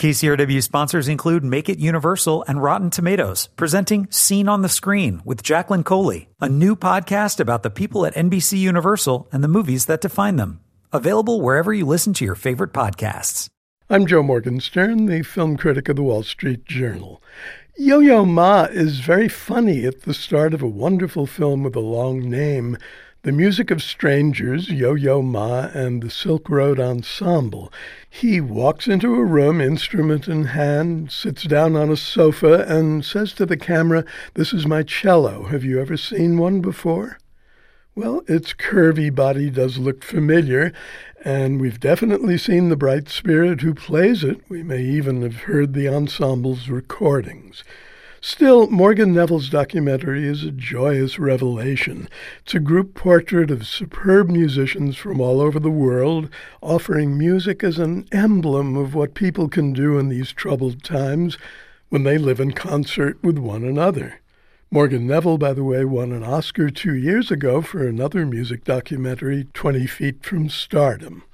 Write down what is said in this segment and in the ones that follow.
KCRW sponsors include Make It Universal and Rotten Tomatoes, presenting Scene on the Screen with Jacqueline Coley, a new podcast about the people at NBC Universal and the movies that define them. Available wherever you listen to your favorite podcasts. I'm Joe Morgenstern, the film critic of the Wall Street Journal. Yo Yo Ma is very funny at the start of a wonderful film with a long name. The Music of Strangers, Yo Yo Ma, and the Silk Road Ensemble. He walks into a room, instrument in hand, sits down on a sofa, and says to the camera, This is my cello. Have you ever seen one before? Well, its curvy body does look familiar, and we've definitely seen the bright spirit who plays it. We may even have heard the ensemble's recordings. Still, Morgan Neville's documentary is a joyous revelation. It's a group portrait of superb musicians from all over the world, offering music as an emblem of what people can do in these troubled times when they live in concert with one another. Morgan Neville, by the way, won an Oscar two years ago for another music documentary, 20 Feet from Stardom.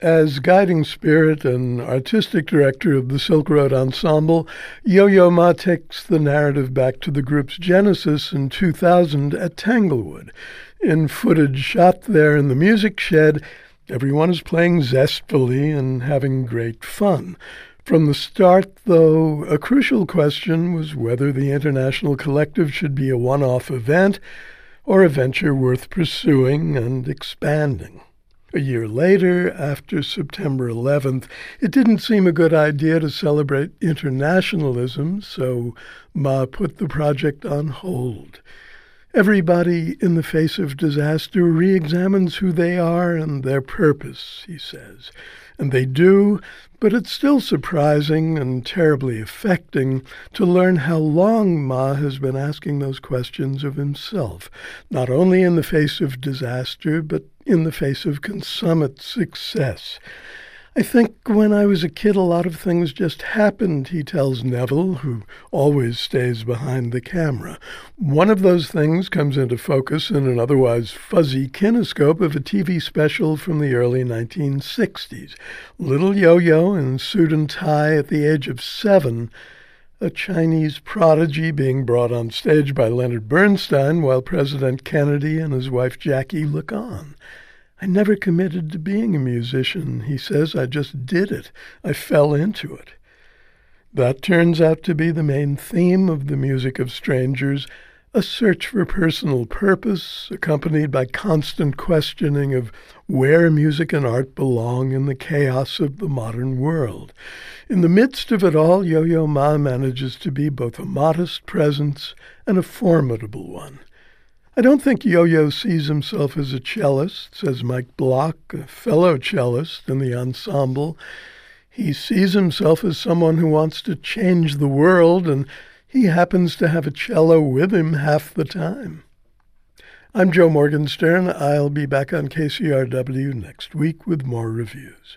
As guiding spirit and artistic director of the Silk Road Ensemble, Yo Yo Ma takes the narrative back to the group's genesis in 2000 at Tanglewood. In footage shot there in the music shed, everyone is playing zestfully and having great fun. From the start, though, a crucial question was whether the International Collective should be a one off event or a venture worth pursuing and expanding. A year later, after September 11th, it didn't seem a good idea to celebrate internationalism, so Ma put the project on hold. Everybody in the face of disaster re examines who they are and their purpose, he says. And they do, but it's still surprising and terribly affecting to learn how long Ma has been asking those questions of himself, not only in the face of disaster, but in the face of consummate success. I think when I was a kid, a lot of things just happened, he tells Neville, who always stays behind the camera. One of those things comes into focus in an otherwise fuzzy kinescope of a TV special from the early 1960s. Little Yo Yo in suit and tie at the age of seven, a Chinese prodigy being brought on stage by Leonard Bernstein while President Kennedy and his wife Jackie look on. I never committed to being a musician, he says. I just did it. I fell into it. That turns out to be the main theme of the music of strangers a search for personal purpose, accompanied by constant questioning of where music and art belong in the chaos of the modern world. In the midst of it all, Yo Yo Ma manages to be both a modest presence and a formidable one. I don't think Yo Yo sees himself as a cellist, says Mike Block, a fellow cellist in the ensemble. He sees himself as someone who wants to change the world, and he happens to have a cello with him half the time. I'm Joe Morgenstern. I'll be back on KCRW next week with more reviews.